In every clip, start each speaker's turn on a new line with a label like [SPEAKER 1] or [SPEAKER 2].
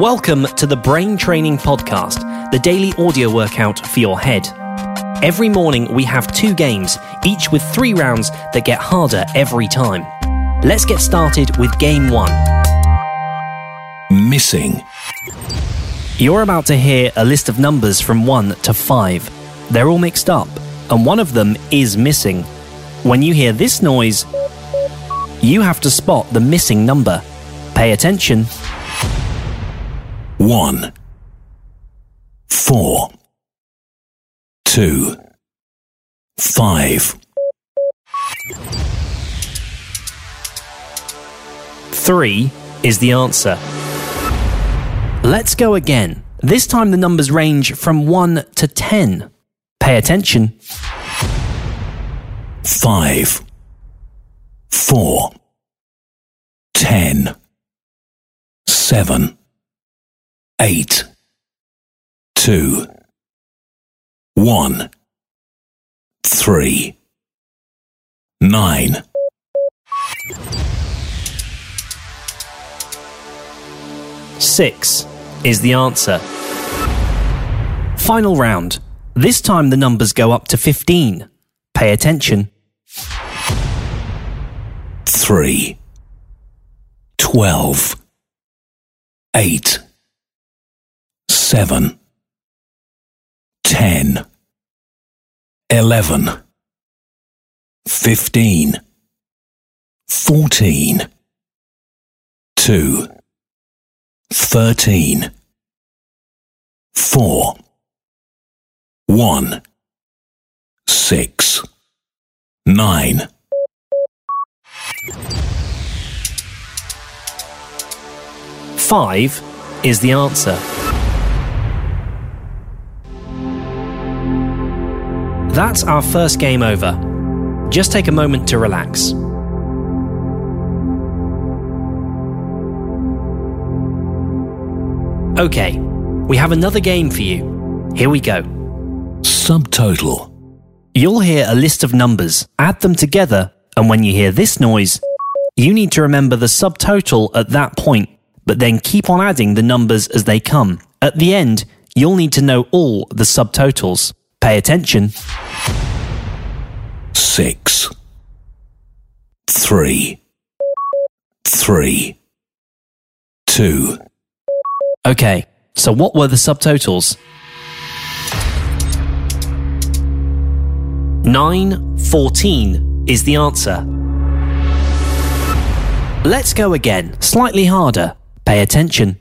[SPEAKER 1] Welcome to the Brain Training Podcast, the daily audio workout for your head. Every morning we have two games, each with three rounds that get harder every time. Let's get started with game one.
[SPEAKER 2] Missing.
[SPEAKER 1] You're about to hear a list of numbers from 1 to 5. They're all mixed up, and one of them is missing. When you hear this noise, you have to spot the missing number. Pay attention.
[SPEAKER 2] One. Four. Two. Five.
[SPEAKER 1] Three is the answer. Let's go again. This time the numbers range from 1 to 10. Pay attention.
[SPEAKER 2] Five. Four. Ten. Seven. Eight. Two. One. Three. Nine.
[SPEAKER 1] Six is the answer. Final round. This time the numbers go up to 15. Pay attention.
[SPEAKER 2] Three. Twelve. Eight. Seven. Ten. Eleven. Fifteen. Fourteen. Two. Thirteen. Four. One. Six. Nine.
[SPEAKER 1] Five is the answer. That's our first game over. Just take a moment to relax. Okay, we have another game for you. Here we go.
[SPEAKER 2] Subtotal.
[SPEAKER 1] You'll hear a list of numbers, add them together, and when you hear this noise, you need to remember the subtotal at that point, but then keep on adding the numbers as they come. At the end, you'll need to know all the subtotals. Pay attention.
[SPEAKER 2] Six. Three. Three. Two.
[SPEAKER 1] Okay, so what were the subtotals? 9, 14 is the answer. Let's go again, slightly harder. Pay attention.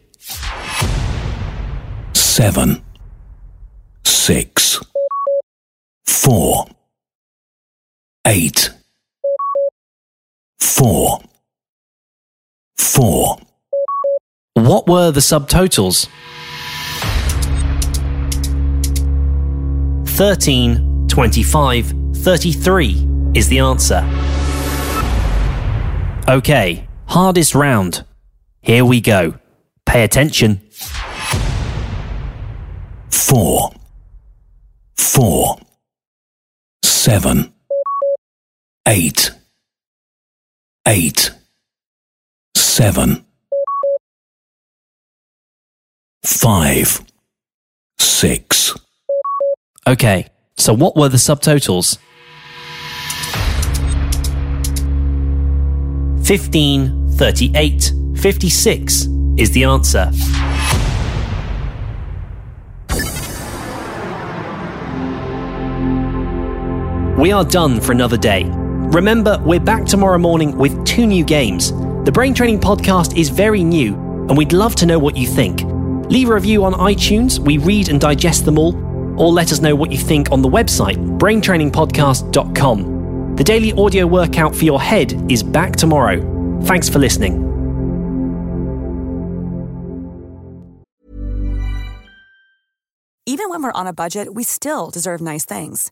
[SPEAKER 2] Seven. Six. Four. Eight. Four. Four.
[SPEAKER 1] What were the subtotals? 13, 25, 33 is the answer. Okay, hardest round. Here we go. Pay attention.
[SPEAKER 2] Four. Four. Seven. Eight. Eight. Seven. Five. Six.
[SPEAKER 1] Okay, so what were the subtotals? 15, 38, 56 is the answer. We are done for another day. Remember, we're back tomorrow morning with two new games. The Brain Training Podcast is very new, and we'd love to know what you think. Leave a review on iTunes, we read and digest them all, or let us know what you think on the website, braintrainingpodcast.com. The daily audio workout for your head is back tomorrow. Thanks for listening.
[SPEAKER 3] Even when we're on a budget, we still deserve nice things.